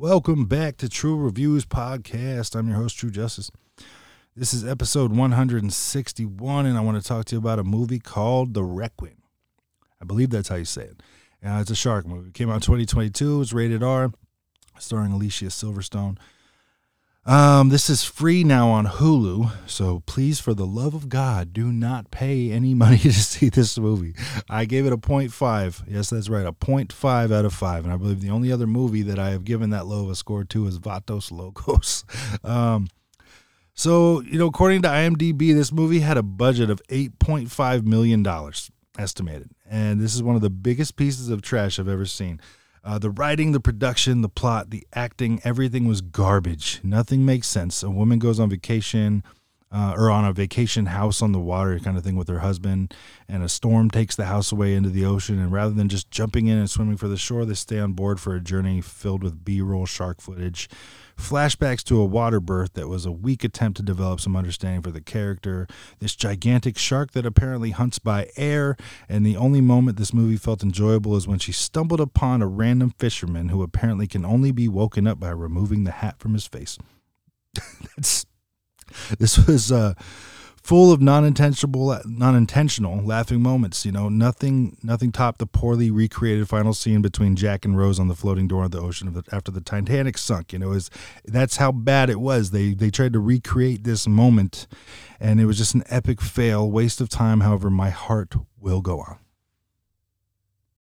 Welcome back to True Reviews Podcast. I'm your host, True Justice. This is episode 161, and I want to talk to you about a movie called The Requin. I believe that's how you say it. Uh, it's a shark movie. It came out in 2022. It's rated R, starring Alicia Silverstone. Um, this is free now on Hulu, so please, for the love of God, do not pay any money to see this movie. I gave it a 0.5. Yes, that's right, a 0.5 out of 5. And I believe the only other movie that I have given that low of a score to is Vatos Locos. Um, so, you know, according to IMDb, this movie had a budget of $8.5 million estimated. And this is one of the biggest pieces of trash I've ever seen. Uh, the writing, the production, the plot, the acting, everything was garbage. Nothing makes sense. A woman goes on vacation uh, or on a vacation house on the water kind of thing with her husband, and a storm takes the house away into the ocean. And rather than just jumping in and swimming for the shore, they stay on board for a journey filled with B roll shark footage flashbacks to a water birth that was a weak attempt to develop some understanding for the character, this gigantic shark that apparently hunts by air, and the only moment this movie felt enjoyable is when she stumbled upon a random fisherman who apparently can only be woken up by removing the hat from his face. That's this was uh full of non-intentional non-intentional laughing moments you know nothing nothing topped the poorly recreated final scene between jack and rose on the floating door of the ocean after the titanic sunk you know is that's how bad it was. They they tried to recreate this moment and it was just an epic fail waste of time however my heart will go on